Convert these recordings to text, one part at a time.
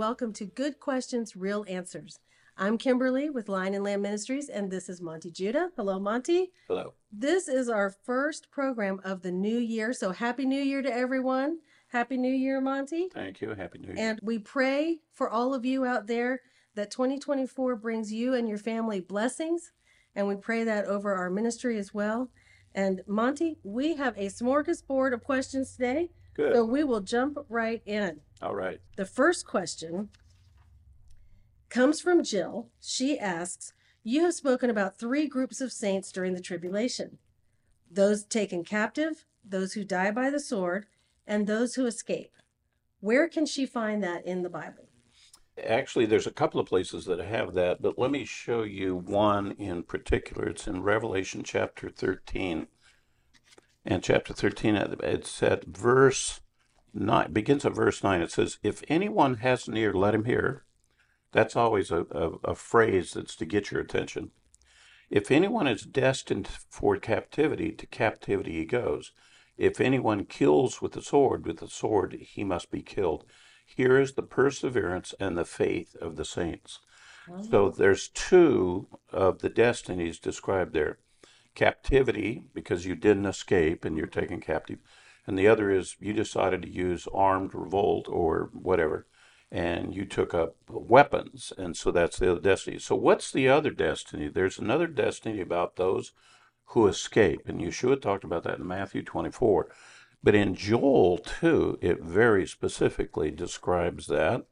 welcome to Good Questions, Real Answers. I'm Kimberly with Lion and Lamb Ministries, and this is Monte Judah. Hello, Monte. Hello. This is our first program of the new year, so Happy New Year to everyone. Happy New Year, Monte. Thank you. Happy New Year. And we pray for all of you out there that 2024 brings you and your family blessings, and we pray that over our ministry as well. And Monte, we have a smorgasbord of questions today, Good. so we will jump right in. All right. The first question comes from Jill. She asks, You have spoken about three groups of saints during the tribulation those taken captive, those who die by the sword, and those who escape. Where can she find that in the Bible? Actually, there's a couple of places that have that, but let me show you one in particular. It's in Revelation chapter 13. And chapter 13, it's at verse 9, begins at verse 9. It says, If anyone has an ear, let him hear. That's always a, a, a phrase that's to get your attention. If anyone is destined for captivity, to captivity he goes. If anyone kills with the sword, with the sword he must be killed. Here is the perseverance and the faith of the saints. So there's two of the destinies described there captivity, because you didn't escape and you're taken captive. And the other is you decided to use armed revolt or whatever, and you took up weapons. And so that's the other destiny. So, what's the other destiny? There's another destiny about those who escape. And Yeshua talked about that in Matthew 24. But in Joel 2, it very specifically describes that.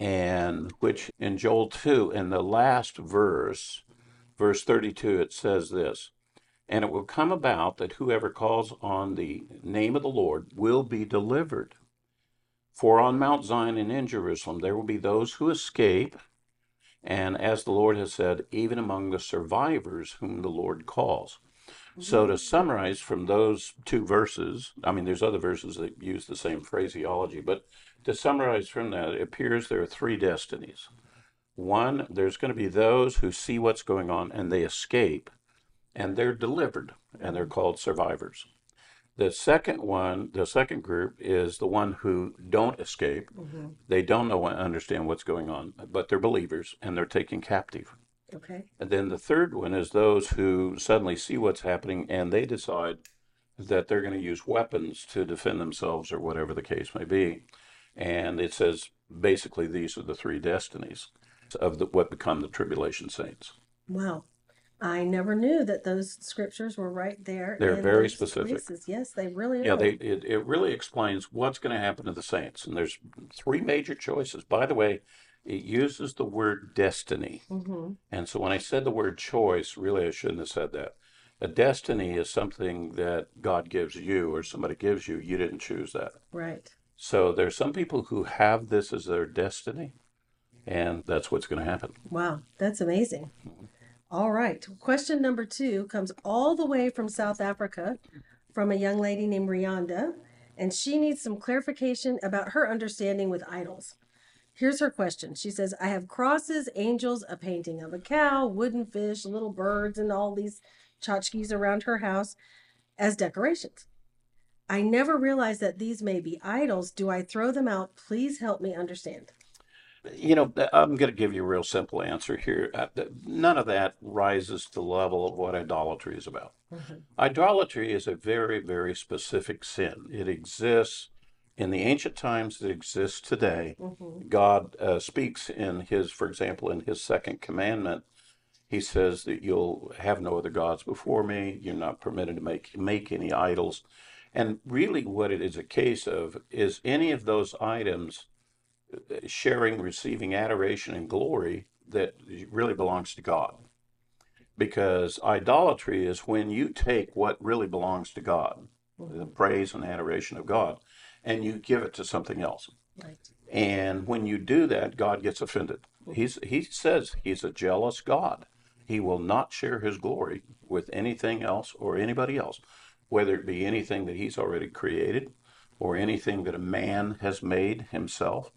And which in Joel 2, in the last verse, verse 32, it says this And it will come about that whoever calls on the name of the Lord will be delivered. For on Mount Zion and in Jerusalem there will be those who escape, and as the Lord has said, even among the survivors whom the Lord calls. So, to mm-hmm. summarize from those two verses, I mean, there's other verses that use the same phraseology, but to summarize from that, it appears there are three destinies. One, there's going to be those who see what's going on and they escape, and they're delivered, and they're called survivors. The second one, the second group, is the one who don't escape. Mm-hmm. They don't know and understand what's going on, but they're believers and they're taken captive. Okay. And then the third one is those who suddenly see what's happening and they decide that they're going to use weapons to defend themselves or whatever the case may be. And it says basically these are the three destinies of the, what become the tribulation saints. Wow. I never knew that those scriptures were right there. They're in very specific. places. Yes, they really are. Yeah, they it, it really explains what's going to happen to the saints. And there's three major choices. By the way, it uses the word destiny. hmm And so when I said the word choice, really I shouldn't have said that. A destiny is something that God gives you or somebody gives you. You didn't choose that. Right. So there's some people who have this as their destiny, and that's what's going to happen. Wow, that's amazing. All right. Question number two comes all the way from South Africa from a young lady named Rianda, and she needs some clarification about her understanding with idols. Here's her question. She says, I have crosses, angels, a painting of a cow, wooden fish, little birds, and all these tchotchkes around her house as decorations. I never realized that these may be idols. Do I throw them out? Please help me understand. You know, I'm going to give you a real simple answer here. Uh, None of that rises to the level of what idolatry is about. Idolatry is a very, very specific sin. It exists in the ancient times, it exists today. God uh, speaks in his, for example, in his second commandment, he says that you'll have no other gods before me. You're not permitted to make make any idols. And really, what it is a case of is any of those items sharing, receiving adoration and glory that really belongs to God. Because idolatry is when you take what really belongs to God, the praise and adoration of God, and you give it to something else. Right. And when you do that, God gets offended. He's, he says he's a jealous God. He will not share his glory with anything else or anybody else, whether it be anything that he's already created or anything that a man has made himself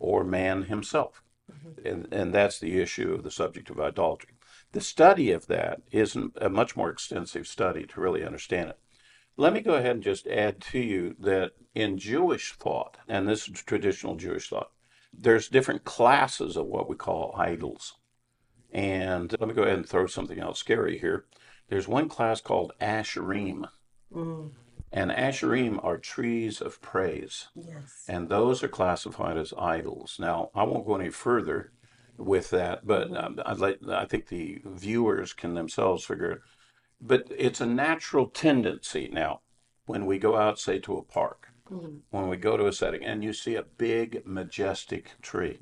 or man himself. And, and that's the issue of the subject of idolatry. The study of that is a much more extensive study to really understand it. Let me go ahead and just add to you that in Jewish thought, and this is traditional Jewish thought, there's different classes of what we call idols. And let me go ahead and throw something else scary here. There's one class called Asherim. Mm, And Asherim are trees of praise. yes. And those are classified as idols. Now, I won't go any further with that, but um, I'd like, I think the viewers can themselves figure it. But it's a natural tendency now when we go out, say, to a park, Mm, when we go to a setting and you see a big, majestic tree,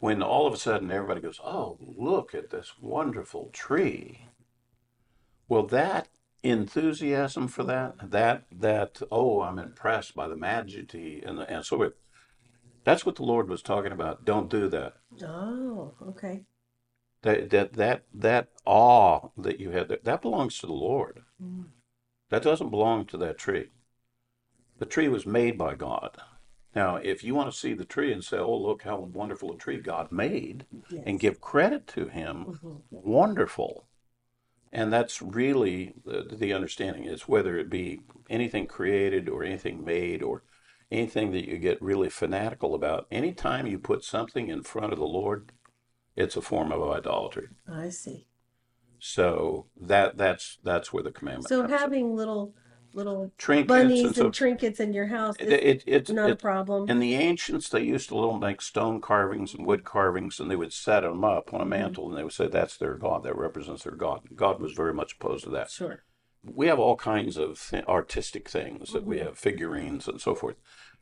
when all of a sudden everybody goes, Oh, look at this wonderful tree. Well, that enthusiasm for that, that, that, oh, I'm impressed by the majesty and, the, and so forth. That's what the Lord was talking about. Don't do that. Oh, okay. That, that, that, that awe that you had, that, that belongs to the Lord. Mm, That doesn't belong to that tree. The tree was made by God. Now, if you want to see the tree and say, oh, look how wonderful a tree God made, yes. and give credit to Him, Mhm. wonderful. And that's really the, the understanding is whether it be anything created or anything made or anything that you get really fanatical about, anytime you put something in front of the Lord, it's a form of idolatry. I see. So that that's that's where the commandment So comes in. having little little trinkets bunnies and and, trinkets in your house it, it, it's not a problem. in the ancients they used to little make stone carvings and wood carvings and they would set them up on a mantle and they would say that's their god that represents their god god was very much opposed to that Sure. we have all kinds of th- artistic things that we have figurines and so forth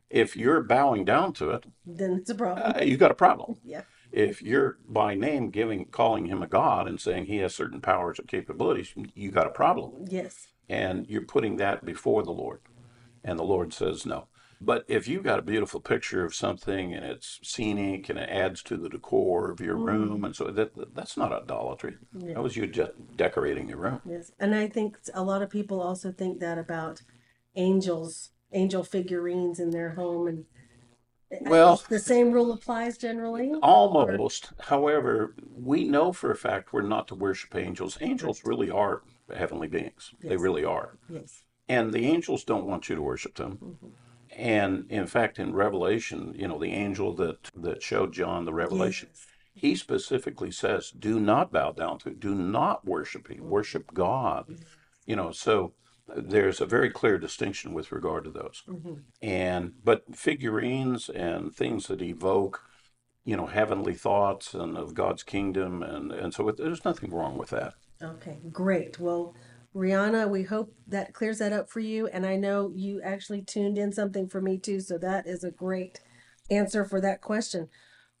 if you're bowing down to it Then it's a problem. uh, you got a problem yeah. if you're by name giving calling him a god and saying he has certain powers or capabilities you got a problem Yes. And you're putting that before the Lord. And the Lord says no. But if you've got a beautiful picture of something and it's scenic and it adds to the decor of your mm-hmm. room, and so that that's not idolatry. Yeah. That was you just decorating your room. Yes. And I think a lot of people also think that about angels, angel figurines in their home and eh, Well- the same rule applies generally. Almost. However, we know for a fact we're not to worship angels. Angels really are heavenly beings. They really are. Yes. And the angels don't want you to worship them. And in fact, in Revelation, you know, the angel that that showed John the revelation, Yes. he specifically says, "Do not bow down to, do not worship him, worship God." You know, so there's a very clear distinction with regard to those. Mhm. And but figurines and things that evoke, you know, heavenly thoughts and of God's kingdom, and and so it, there's nothing wrong with that. Okay, great. Well, Rihanna, we hope that clears that up for you. And I know you actually tuned in something for me too. So that is a great answer for that question.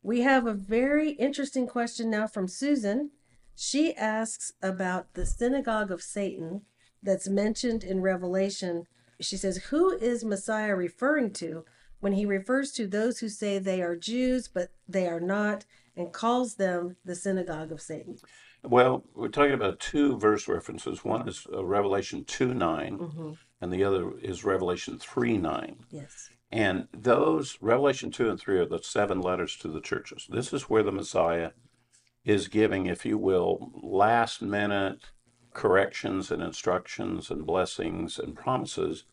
We have a very interesting question now from Susan. She asks about the synagogue of Satan that's mentioned in Revelation. She says, Who is Messiah referring to when he refers to those who say they are Jews, but they are not, and calls them the synagogue of Satan? Well, we're talking about two verse references. One is uh, Revelation 2 9, hmm and the other is Revelation 3 9. Yes. And those, Revelation 2 and 3, are the seven letters to the churches. This is where the Messiah is giving, if you will, last minute corrections and instructions and blessings and promises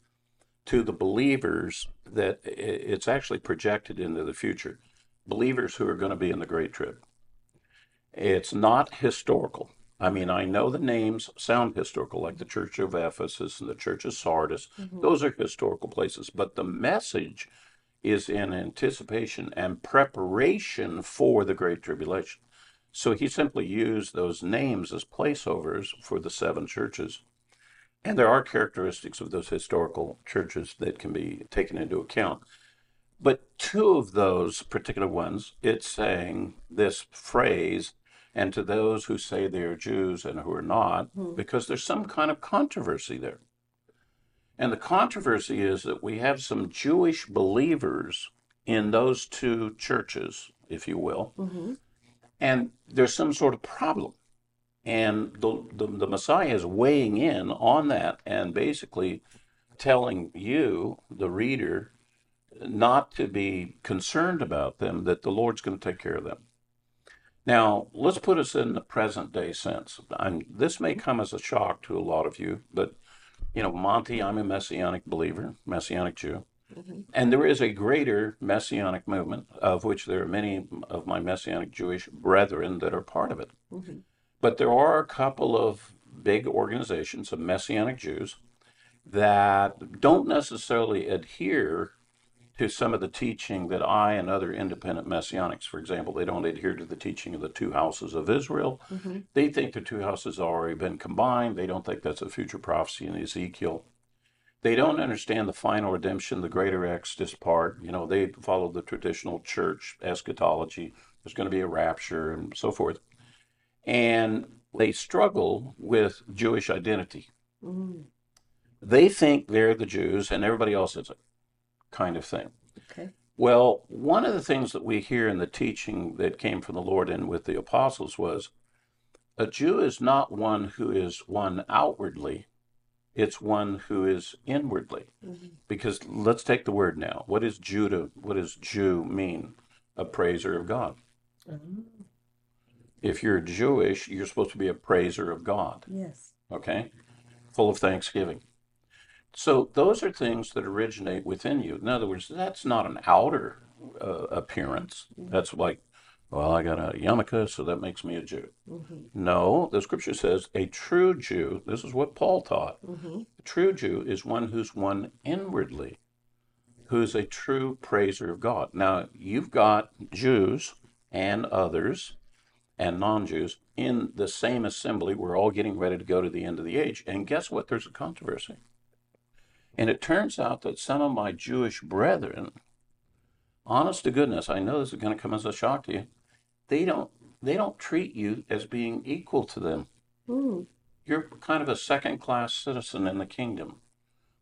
to the believers that it's actually projected into the future. Believers who are going to be in the Great Trib. It's not historical. I mean, I know the names sound historical, like the Church of Ephesus and the Church of Sardis. Mm-hmm. Those are historical places, but the message is in anticipation and preparation for the Great Tribulation. So he simply used those names as placeovers for the seven churches. And there are characteristics of those historical churches that can be taken into account. But two of those particular ones, it's saying this phrase, and to those who say they are Jews and who are not, because there's some kind of controversy there. And the controversy is that we have some Jewish believers in those two churches, if you will, hmm and there's some sort of problem. And the, the, the Messiah is weighing in on that and basically telling you, the reader, not to be concerned about them, that the Lord's going to take care of them. Now, let's put us in the present day sense. I'm, this may mm-hmm. come as a shock to a lot of you, but, you know, Monte, I'm a Messianic believer, Messianic Jew. Mm-hmm. And there is a greater messianic movement, of which there are many of my messianic Jewish brethren that are part of it. Mm-hmm. But there are a couple of big organizations of messianic Jews that don't necessarily adhere to some of the teaching that I and other independent messianics, for example, they don't adhere to the teaching of the two houses of Israel. Mm-hmm. They think the two houses have already been combined. They don't think that's a future prophecy in Ezekiel. They don't understand the final redemption, the greater Exodus part. You know, they follow the traditional church eschatology. There's going to be a rapture and so forth. And they struggle with Jewish identity. Mm-hmm. They think they're the Jews and everybody else isn't, kind of thing. Okay. Well, one of the things that we hear in the teaching that came from the Lord and with the apostles was a Jew is not one who is one outwardly, it's one who is inwardly. Mm-hmm. Because let's take the word now. What is Judah? What does Jew mean? A praiser of God. Mm-hmm. If you're Jewish, you're supposed to be a praiser of God, Yes. okay? Full of thanksgiving. So those are things that originate within you. In other words, that's not an outer uh, appearance. Mm-hmm. That's like, well, I got a yarmulke, so that makes me a Jew. Mm-hmm. No, the scripture says a true Jew, this is what Paul taught. Mm-hmm. A true Jew is one who's one inwardly, who's a true praiser of God. Now, you've got Jews and others and non Jews in the same assembly. We're all getting ready to go to the end of the age. And guess what? There's a controversy. And it turns out that some of my Jewish brethren, honest to goodness, I know this is going to come as a shock to you, they don't they don't treat you as being equal to them. Mm. You're kind of a second class citizen in the kingdom.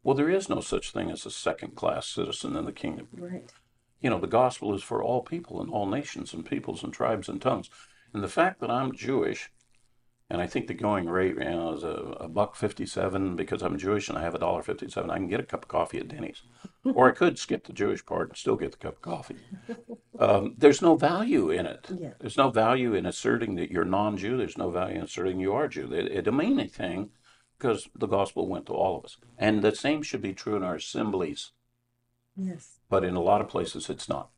Well, there is no such thing as a second class citizen in the kingdom. Right. You know, the gospel is for all people and all nations and peoples and tribes and tongues. And the fact that I'm Jewish, and I think the going rate you know, is a, a buck fifty-seven because I'm Jewish and I have a dollar fifty-seven. I can get a cup of coffee at Denny's, or I could skip the Jewish part and still get the cup of coffee. Um, there's no value in it. Yeah. There's no value in asserting that you're non-Jew. There's no value in asserting you are Jew. It, it don't mean anything because the gospel went to all of us, and the same should be true in our assemblies Yes. but in a lot of places it's not.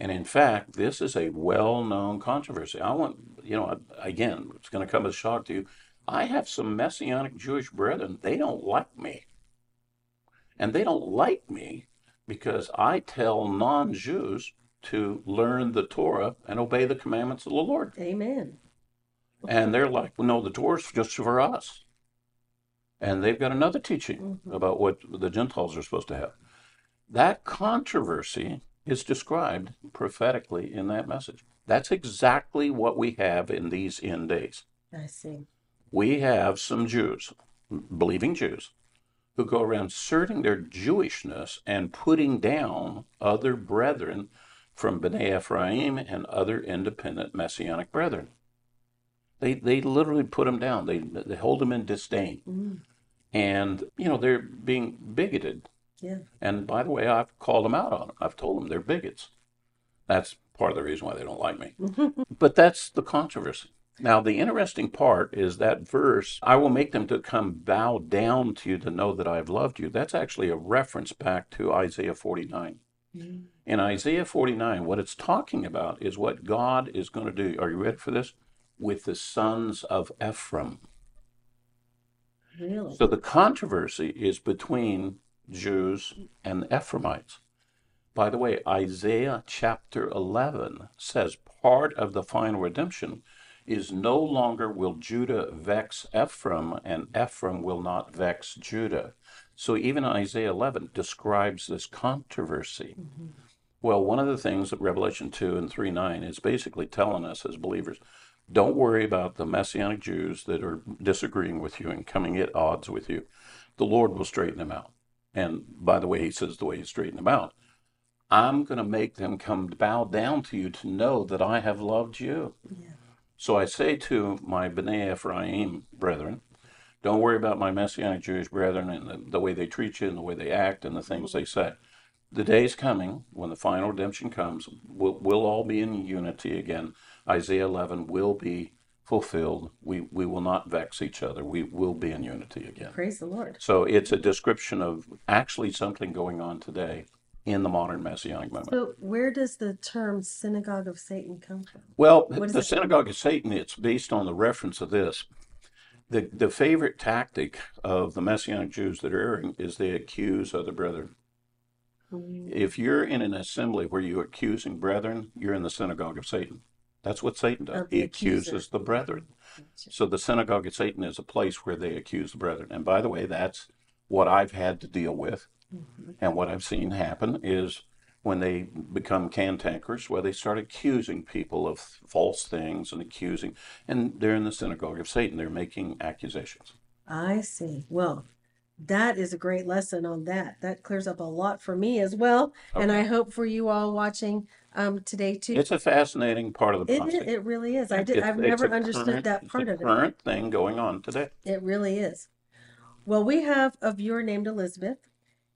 And in fact, this is a well known controversy. I want, you know, again, it's going to come as a shock to you. I have some Messianic Jewish brethren, they don't like me. And they don't like me because I tell non Jews to learn the Torah and obey the commandments of the Lord. Amen. And they're like, well, no, the Torah's just for us. And they've got another teaching mm-hmm. about what the Gentiles are supposed to have. That controversy is described prophetically in that message. That's exactly what we have in these end days. I see. We have some Jews, believing Jews, who go around asserting their Jewishness and putting down other brethren from B'nai Ephraim and other independent Messianic brethren. They, they literally put them down. They, they hold them in disdain. Mm. And, you know, they're being bigoted Yeah. and by the way, I've called them out on them. I've told them they're bigots. That's part of the reason why they don't like me. but that's the controversy. Now, the interesting part is that verse, I will make them to come bow down to you to know that I've loved you. That's actually a reference back to Isaiah 49. Mm. In Isaiah 49, what it's talking about is what God is going to do. Are you ready for this? With the sons of Ephraim. Really? So the controversy is between Jews and Ephraimites. By the way, Isaiah chapter 11 says part of the final redemption is no longer will Judah vex Ephraim, and Ephraim will not vex Judah. So even Isaiah 11 describes this controversy. Mm-hmm. Well, one of the things that Revelation 2 and 3 9 is basically telling us as believers don't worry about the Messianic Jews that are disagreeing with you and coming at odds with you. The Lord will straighten them out. And by the way, he says the way he straightened them out, I'm going to make them come bow down to you to know that I have loved you. Yeah. So I say to my B'nai Ephraim brethren, don't worry about my Messianic Jewish brethren and the, the way they treat you and the way they act and the things they say. The day is coming when the final redemption comes, we'll, we'll all be in unity again. Isaiah 11 will be fulfilled, we, we will not vex each other. We will be in unity again. Praise the Lord. So it's a description of actually something going on today in the modern messianic moment. So, where does the term synagogue of Satan come from? Well, the synagogue of Satan, it's based on the reference of this. The, the favorite tactic of the Messianic Jews that are erring is they accuse other brethren. Mm. If you're in an assembly where you're accusing brethren, you're in the synagogue of Satan. That's what Satan does. He accuser. accuses the brethren. So the synagogue of Satan is a place where they accuse the brethren. And by the way, that's what I've had to deal with. Mm-hmm. And what I've seen happen is when they become cantankerous, where they start accusing people of false things and accusing, and they're in the synagogue of Satan. They're making accusations. I see. Well, that is a great lesson on that. That clears up a lot for me as well, and I hope for you all watching um, today too. It's a fascinating part of the It, process. it, it really is. I did. It's- I've it's never a understood current- that it's part a of it. current thing going on today. It really is. Well, we have a viewer named Elizabeth,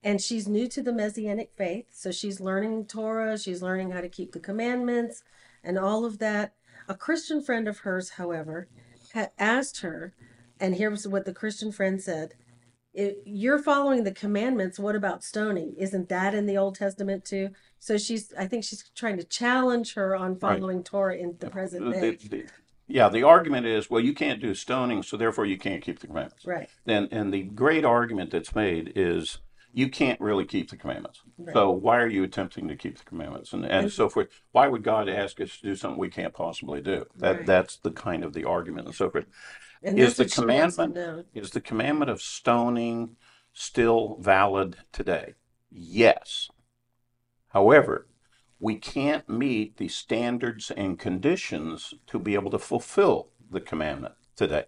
and she's new to the Messianic faith. So she's learning Torah, she's learning how to keep the commandments and all of that. A Christian friend of hers, however, had asked her, and here's what the Christian friend said if you're following the commandments, what about stoning? Isn't that in the Old Testament too? So she's, I think she's trying to challenge her on following Torah in the present The- day. the- yeah, the argument is, well, you can't do stoning, so therefore you can't keep the commandments. Right. And and the great argument that's made is you can't really keep the commandments. So why are you attempting to keep the commandments and, and so forth? Why would God ask us to do something we can't possibly do? That Right. that's the kind of the argument and so forth. And Is the what she wants to commandment is the commandment of stoning still valid today? Yes. However, we can't meet the standards and conditions to be able to fulfill the commandment today.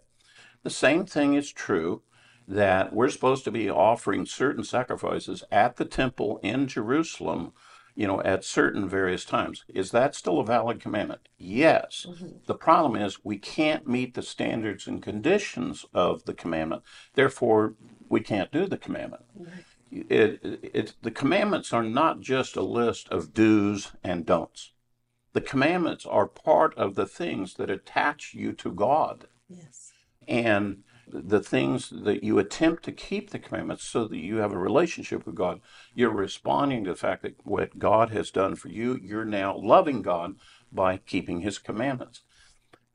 The same thing is true that we're supposed to be offering certain sacrifices at the temple in Jerusalem, you know, at certain various times. Is that still a valid commandment? Yes. Mm-hmm. The problem is we can't meet the standards and conditions of the commandment. Therefore, we can't do the commandment. It, it, it, the commandments are not just a list of do's and don'ts. The commandments are part of the things that attach you to God Yes. and the things that you attempt to keep the commandments so that you have a relationship with God. You're responding to the fact that what God has done for you, you're now loving God by keeping his commandments.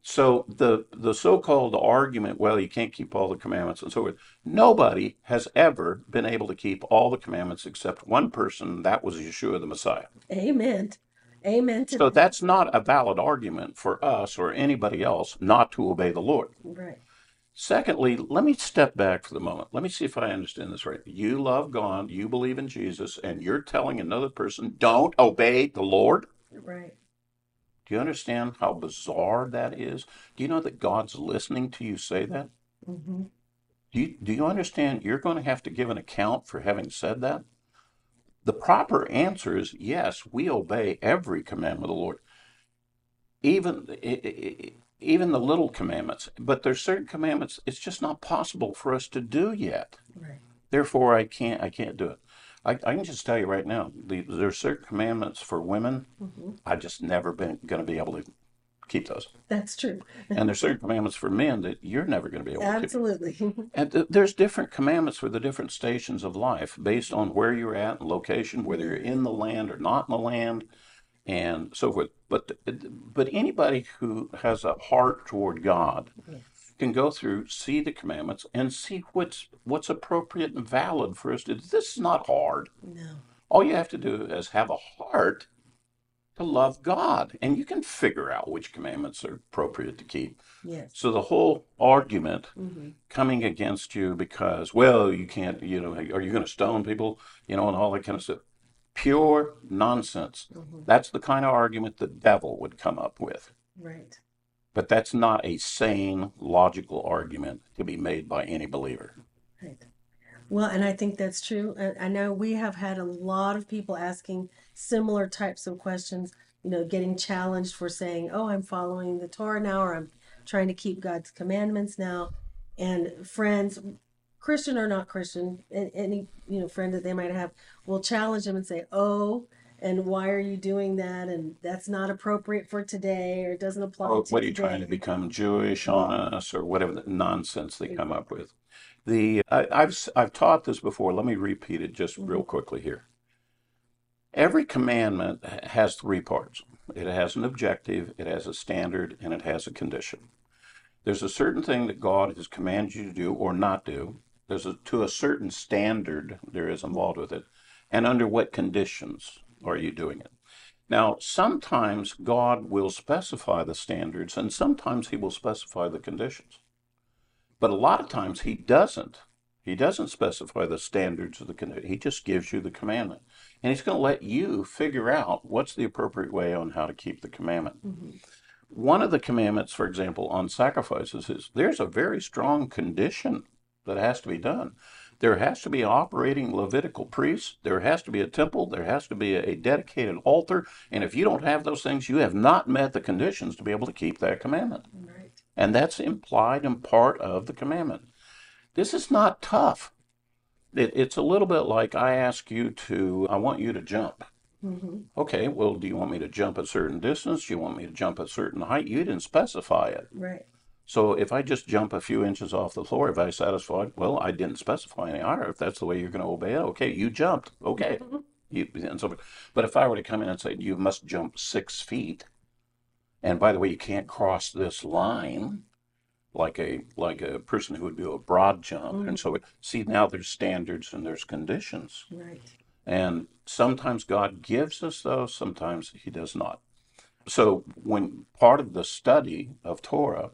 So the the so-called argument, well, you can't keep all the commandments and so forth. Nobody has ever been able to keep all the commandments except one person, that was Yeshua the Messiah. Amen. Amen to So that's not a valid argument for us or anybody else not to obey the Lord. right. Secondly, let me step back for the moment. Let me see if I understand this right. You love God, you believe in Jesus, and you're telling another person, don't obey the Lord? Right. Do you understand how bizarre that is? Do you know that God's listening to you say that? Mm-hmm. Do you, do you understand you're going to have to give an account for having said that? The proper answer is yes, we obey every commandment of the Lord, even even the little commandments. But there's certain commandments it's just not possible for us to do yet. Right. Therefore, I can't I can't do it. I, I can just tell you right now, the, there's certain commandments for women. hmm I just never been going to be able to keep those, That's true. and there's certain commandments for men that you're never going to be able to. Absolutely. And th- there's different commandments for the different stations of life based on where you're at and location, whether you're in the land or not in the land, and so forth. But but anybody who has a heart toward God yes. can go through, see the commandments, and see what's what's appropriate and valid for us to. do. This is not hard. No. All you have to do is have a heart to love God, and you can figure out which commandments are appropriate to keep. Yes. So the whole argument hmm coming against you because, well, you can't, you know, are you going to stone people, you know, and all that kind of stuff. Pure nonsense. hmm That's the kind of argument the devil would come up with. Right. But that's not a sane, logical argument to be made by any believer. Right. Well, and I think that's true. And I know we have had a lot of people asking similar types of questions, you know, getting challenged for saying, oh, I'm following the Torah now, or I'm trying to keep God's commandments now. And friends, Christian or not Christian, any, you know, friend that they might have will challenge them and say, oh, and why are you doing that and that's not appropriate for today or it doesn't apply Or to what are you trying to become Jewish on us, or whatever the nonsense they come up with? The I, I've s- I've taught this before. Let me repeat it just real mm-hmm. quickly here. Every commandment has three parts. It has an objective, it has a standard, and it has a condition. There's a certain thing that God has commanded you to do or not do. There's a to a certain standard there is involved with it, and under what conditions are you doing it? Now, sometimes God will specify the standards, and sometimes He will specify the conditions. But a lot of times He doesn't. He doesn't specify the standards of the condition. He just gives you the commandment, and He's going to let you figure out what's the appropriate way on how to keep the commandment. Mm-hmm. One of the commandments, for example, on sacrifices is there's a very strong condition that has to be done. There has to be operating Levitical priests. There has to be a temple. There has to be a dedicated altar. And if you don't have those things, you have not met the conditions to be able to keep that commandment. Right. And that's implied and part of the commandment. This is not tough. It, it's a little bit like I ask you to, I want you to jump. hmm Okay, well, do you want me to jump a certain distance? Do you want me to jump a certain height? You didn't specify it. Right. So if I just jump a few inches off the floor, if I satisfied, well, I didn't specify any higher. If that's the way you're going to obey it, okay, you jumped. Okay. Mm-hmm. You, and so, but if I were to come in and say you must jump six feet, and by the way, you can't cross this line, like a like a person who would do a broad jump, and mm-hmm. so see now there's standards and there's conditions, Right. and sometimes God gives us those, sometimes He does not. So when part of the study of Torah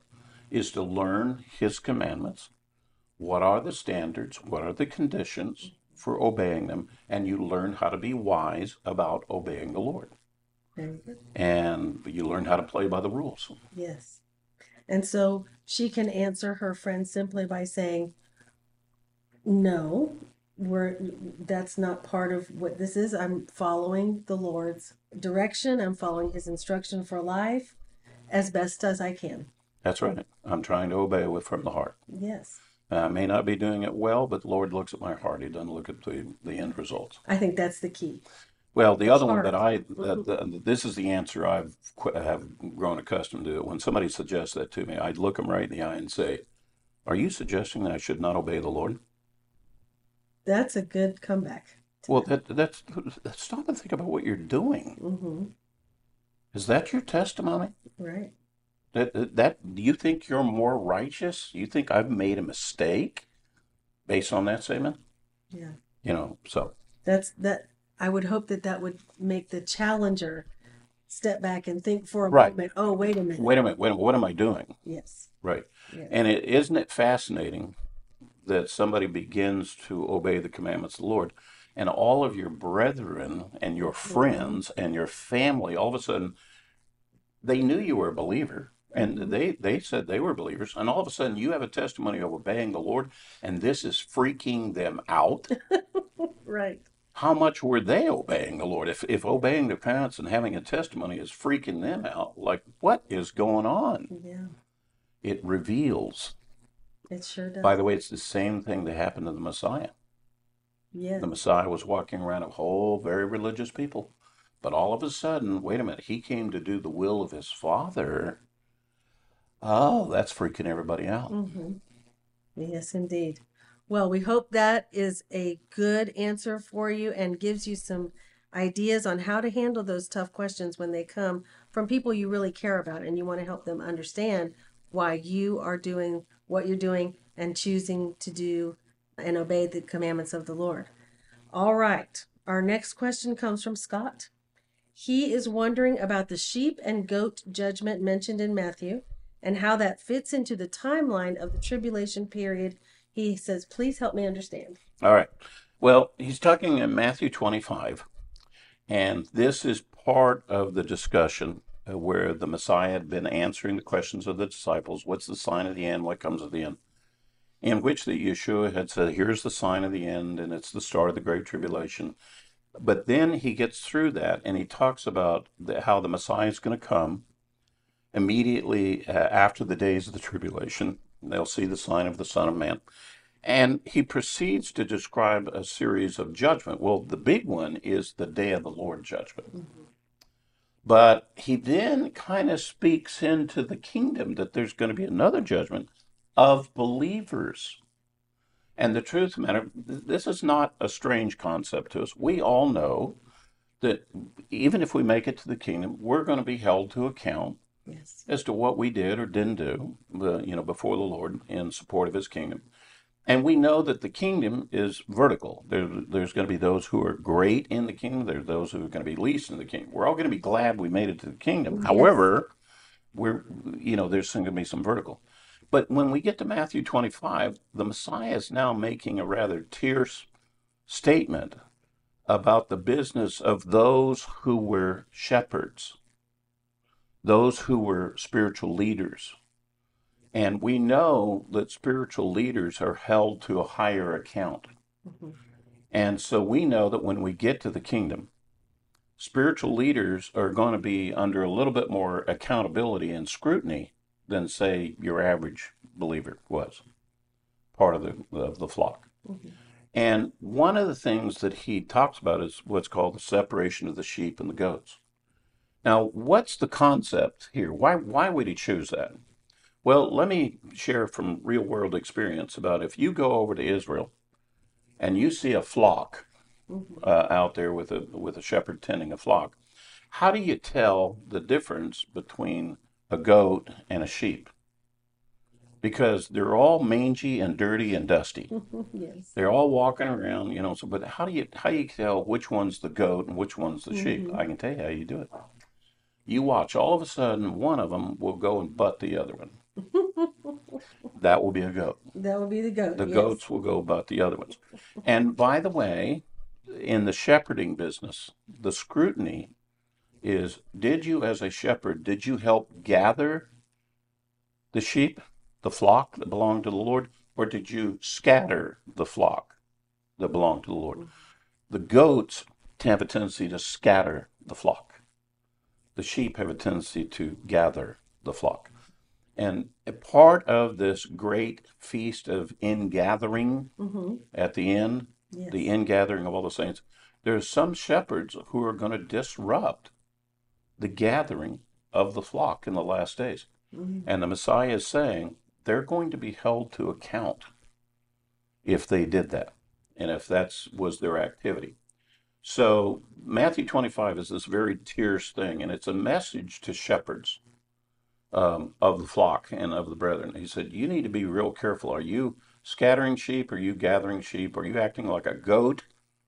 is to learn His commandments, what are the standards, what are the conditions for obeying them, and you learn how to be wise about obeying the Lord. Very good. And you learn how to play by the rules. Yes. And so she can answer her friend simply by saying, No, we're that's not part of what this is. I'm following the Lord's direction. I'm following his instruction for life as best as I can. That's right. I'm trying to obey with from the heart. Yes. I may not be doing it well, but the Lord looks at my heart. He doesn't look at the, the end results. I think that's the key. Well, the other one that I, that, that, this is the answer I've have grown accustomed to. When somebody suggests that to me, I'd look them right in the eye and say, "Are you suggesting that I should not obey the Lord?" That's a good comeback. Well, that, that's stop and think about what you're doing. Mm-hmm. Is that your testimony? Right. That, that do you think you're more righteous? You think I've made a mistake based on that statement? Yeah. You know, so That's that. I would hope that that would make the challenger step back and think for a Right. moment. Oh, wait a minute. wait a minute, wait a minute, what am I doing? Yes. Right. Yeah. And it isn't it fascinating that somebody begins to obey the commandments of the Lord and all of your brethren and your mm-hmm. friends and your family all of a sudden they knew you were a believer and they they said they were believers and all of a sudden you have a testimony of obeying the Lord and this is freaking them out. Right. How much were they obeying the Lord? If if obeying their parents and having a testimony is freaking them out, like what is going on? Yeah. It reveals It sure does. By the way, it's the same thing that happened to the Messiah. yeah. The Messiah was walking around a whole very religious people. But all of a sudden, wait a minute, he came to do the will of his father. Oh, that's freaking everybody out. hmm Yes, indeed. Well, we hope that is a good answer for you and gives you some ideas on how to handle those tough questions when they come from people you really care about and you want to help them understand why you are doing what you're doing and choosing to do and obey the commandments of the Lord. All right. Our next question comes from Scott. He is wondering about the sheep and goat judgment mentioned in Matthew and how that fits into the timeline of the tribulation period. He says, please help me understand. All right. Well, he's talking in Matthew 25, and this is part of the discussion where the Messiah had been answering the questions of the disciples what's the sign of the end? What comes at the end? In which the Yeshua had said, here's the sign of the end, and it's the start of the Great Tribulation. But then he gets through that and he talks about the, how the Messiah is going to come immediately uh, after the days of the tribulation. They'll see the sign of the Son of Man. And he proceeds to describe a series of judgment. Well, the big one is the day of the Lord judgment. But he then kind of speaks into the kingdom that there's going to be another judgment of believers. And the truth of the matter, this is not a strange concept to us. We all know that even if we make it to the kingdom, we're going to be held to account Yes. as to what we did or didn't do, uh, you know, before the Lord in support of His kingdom. And we know that the kingdom is vertical. There, there's going to be those who are great in the kingdom. There's those who are going to be least in the kingdom. We're all going to be glad we made it to the kingdom. However, we're, you know, there's going to be some vertical. But when we get to Matthew 25, the Messiah is now making a rather terse statement about the business of those who were shepherds, those who were spiritual leaders. And we know that spiritual leaders are held to a higher account. Mhm. And so we know that when we get to the kingdom, spiritual leaders are going to be under a little bit more accountability and scrutiny than, say, your average believer was, part of the, of the flock. Mhm. And one of the things that he talks about is what's called the separation of the sheep and the goats. Now, what's the concept here? Why, why would he choose that? Well, let me share from real world experience about if you go over to Israel and you see a flock Mhm. uh, out there with a with a shepherd tending a flock, how do you tell the difference between a goat and a sheep? Because they're all mangy and dirty and dusty. yes. They're all walking around, you know. So, but how do you how do you tell which one's the goat and which one's the sheep? Mhm. I can tell you how you do it. You watch. All of a sudden, one of them will go and butt the other one. That will be a goat. That will be the goat. The yes. goats will go butt the other ones. And by the way, in the shepherding business, the scrutiny is: Did you, as a shepherd, did you help gather the sheep, the flock that belonged to the Lord, or did you scatter the flock that belonged to the Lord? Mm-hmm. The goats have a tendency to scatter the flock. The sheep have a tendency to gather the flock. And a part of this great feast of ingathering Mhm. at the end, Yes. the ingathering of all the saints, there's some shepherds who are going to disrupt the gathering of the flock in the last days. Mhm. And the Messiah is saying they're going to be held to account if they did that and if that was their activity. So Matthew 25 is this very terse thing, and it's a message to shepherds um, of the flock and of the brethren. He said, You need to be real careful. Are you scattering sheep? Are you gathering sheep? Are you acting like a goat?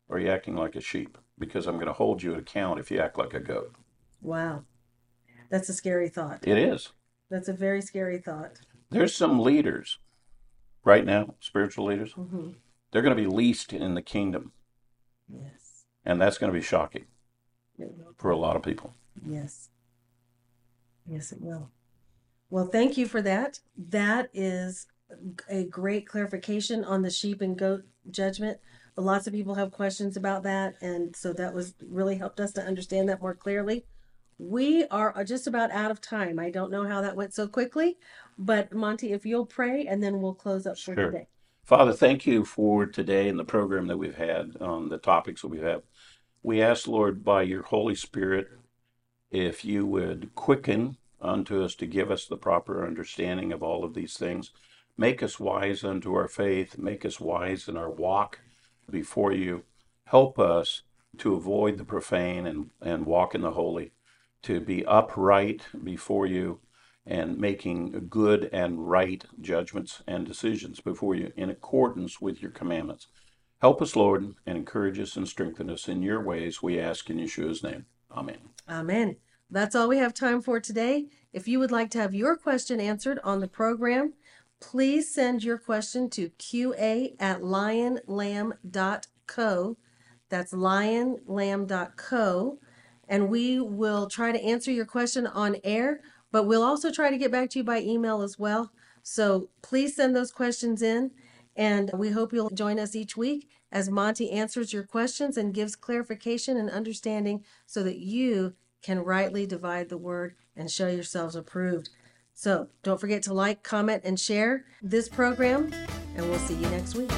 Or are you acting like a sheep? Because I'm going to hold you to account if you act like a goat. Wow. That's a scary thought. It is. That's a very scary thought. There's some leaders right now, spiritual leaders. hmm They're going to be least in the kingdom, Yes. And that's going to be shocking for a lot of people. Yes. Yes, it will. Well, thank you for that. That is a great clarification on the sheep and goat judgment. Lots of people have questions about that, and so that was really helped us to understand that more clearly. We are just about out of time. I don't know how that went so quickly, but Monte, if you'll pray, and then we'll close up for Sure. today. Father, thank you for today and the program that we've had on the topics that we have. We ask, Lord, by your Holy Spirit, if you would quicken unto us to give us the proper understanding of all of these things. Make us wise unto our faith. Make us wise in our walk before you. Help us to avoid the profane and, and walk in the holy, to be upright before you and making good and right judgments and decisions before you in accordance with your commandments. Help us, Lord, and encourage us and strengthen us in your ways, we ask in Yeshua's name. Amen. Amen. That's all we have time for today. If you would like to have your question answered on the program, please send your question to qa at lionlamb.co. That's lionlamb.co. And we will try to answer your question on air, but we'll also try to get back to you by email as well. So please send those questions in. And we hope you'll join us each week as Monte answers your questions and gives clarification and understanding so that you can rightly divide the word and show yourselves approved. So don't forget to like, comment, and share this program. and we'll see you next week.